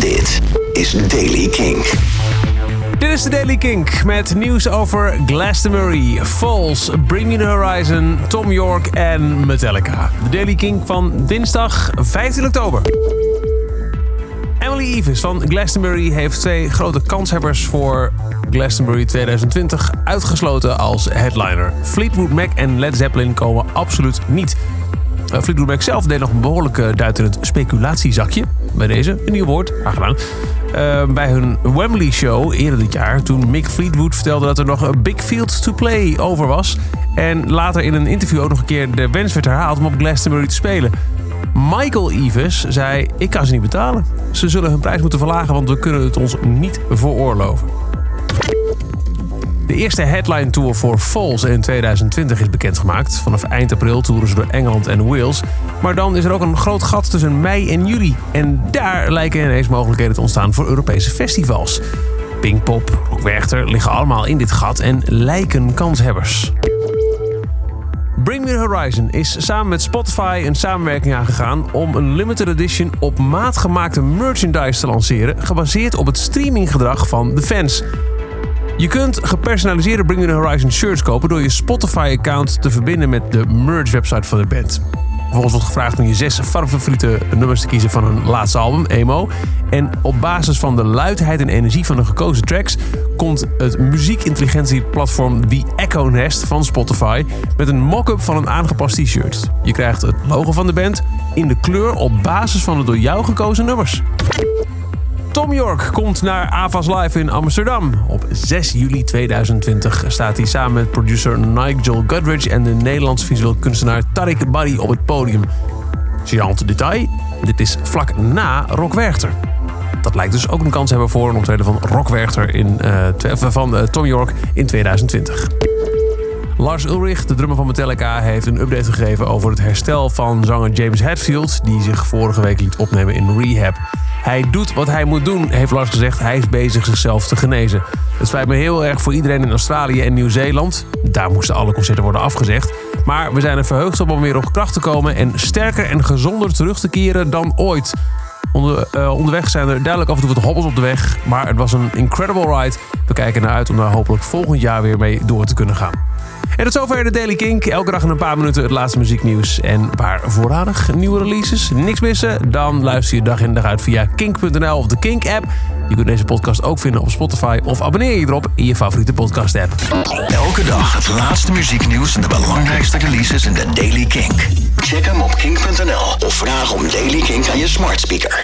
Dit is Daily King. Dit is de Daily Kink met nieuws over Glastonbury, Falls, Bring Me The Horizon, Tom York en Metallica. De Daily Kink van dinsdag 15 oktober. Emily Eves van Glastonbury heeft twee grote kanshebbers voor Glastonbury 2020 uitgesloten als headliner. Fleetwood Mac en Led Zeppelin komen absoluut niet. Fleetwood Mac zelf deed nog een behoorlijke duit in het speculatiezakje. Bij deze, een nieuw woord, graag gedaan. Uh, bij hun Wembley show eerder dit jaar, toen Mick Fleetwood vertelde dat er nog een big field to play over was. En later in een interview ook nog een keer de wens werd herhaald om op Glastonbury te spelen. Michael Eves zei: Ik kan ze niet betalen. Ze zullen hun prijs moeten verlagen, want we kunnen het ons niet veroorloven. De eerste headline tour voor Falls in 2020 is bekendgemaakt. Vanaf eind april toeren ze door Engeland en Wales. Maar dan is er ook een groot gat tussen mei en juli. En daar lijken ineens mogelijkheden te ontstaan voor Europese festivals. Pinkpop, Rockwerchter liggen allemaal in dit gat en lijken kanshebbers. Bring Me Horizon is samen met Spotify een samenwerking aangegaan om een limited edition op maat gemaakte merchandise te lanceren, gebaseerd op het streaminggedrag van de fans. Je kunt gepersonaliseerde Bring Me The Horizon shirts kopen door je Spotify-account te verbinden met de merch-website van de band. Vervolgens wordt gevraagd om je zes favoriete nummers te kiezen van hun laatste album, Emo. En op basis van de luidheid en energie van de gekozen tracks komt het muziekintelligentieplatform The Echo Nest van Spotify met een mock-up van een aangepast t-shirt. Je krijgt het logo van de band in de kleur op basis van de door jou gekozen nummers. Tom York komt naar Avas Live in Amsterdam. Op 6 juli 2020 staat hij samen met producer Nigel Godrich en de Nederlandse visueel kunstenaar Tariq Barry op het podium. Gigant detail, dit is vlak na Rock Werchter. Dat lijkt dus ook een kans hebben voor een optreden van Rock Werchter in, uh, van uh, Tom York in 2020. Lars Ulrich, de drummer van Metallica, heeft een update gegeven over het herstel van zanger James Hetfield, die zich vorige week liet opnemen in rehab. Hij doet wat hij moet doen, heeft Lars gezegd. Hij is bezig zichzelf te genezen. Het spijt me heel erg voor iedereen in Australië en Nieuw-Zeeland. Daar moesten alle concerten worden afgezegd. Maar we zijn er verheugd om weer op kracht te komen en sterker en gezonder terug te keren dan ooit. Onder, uh, onderweg zijn er duidelijk af en toe wat hobbels op de weg. Maar het was een incredible ride. We kijken naar uit om daar hopelijk volgend jaar weer mee door te kunnen gaan. En tot zover de Daily Kink. Elke dag in een paar minuten het laatste muzieknieuws. En waar voorradig nieuwe releases. Niks missen? Dan luister je dag in dag uit via kink.nl of de Kink-app. Je kunt deze podcast ook vinden op Spotify of abonneer je erop in je favoriete podcast-app. Elke dag het laatste muzieknieuws en de belangrijkste releases in de Daily Kink. Check hem op kink.nl of vraag om Daily Kink aan je smart speaker.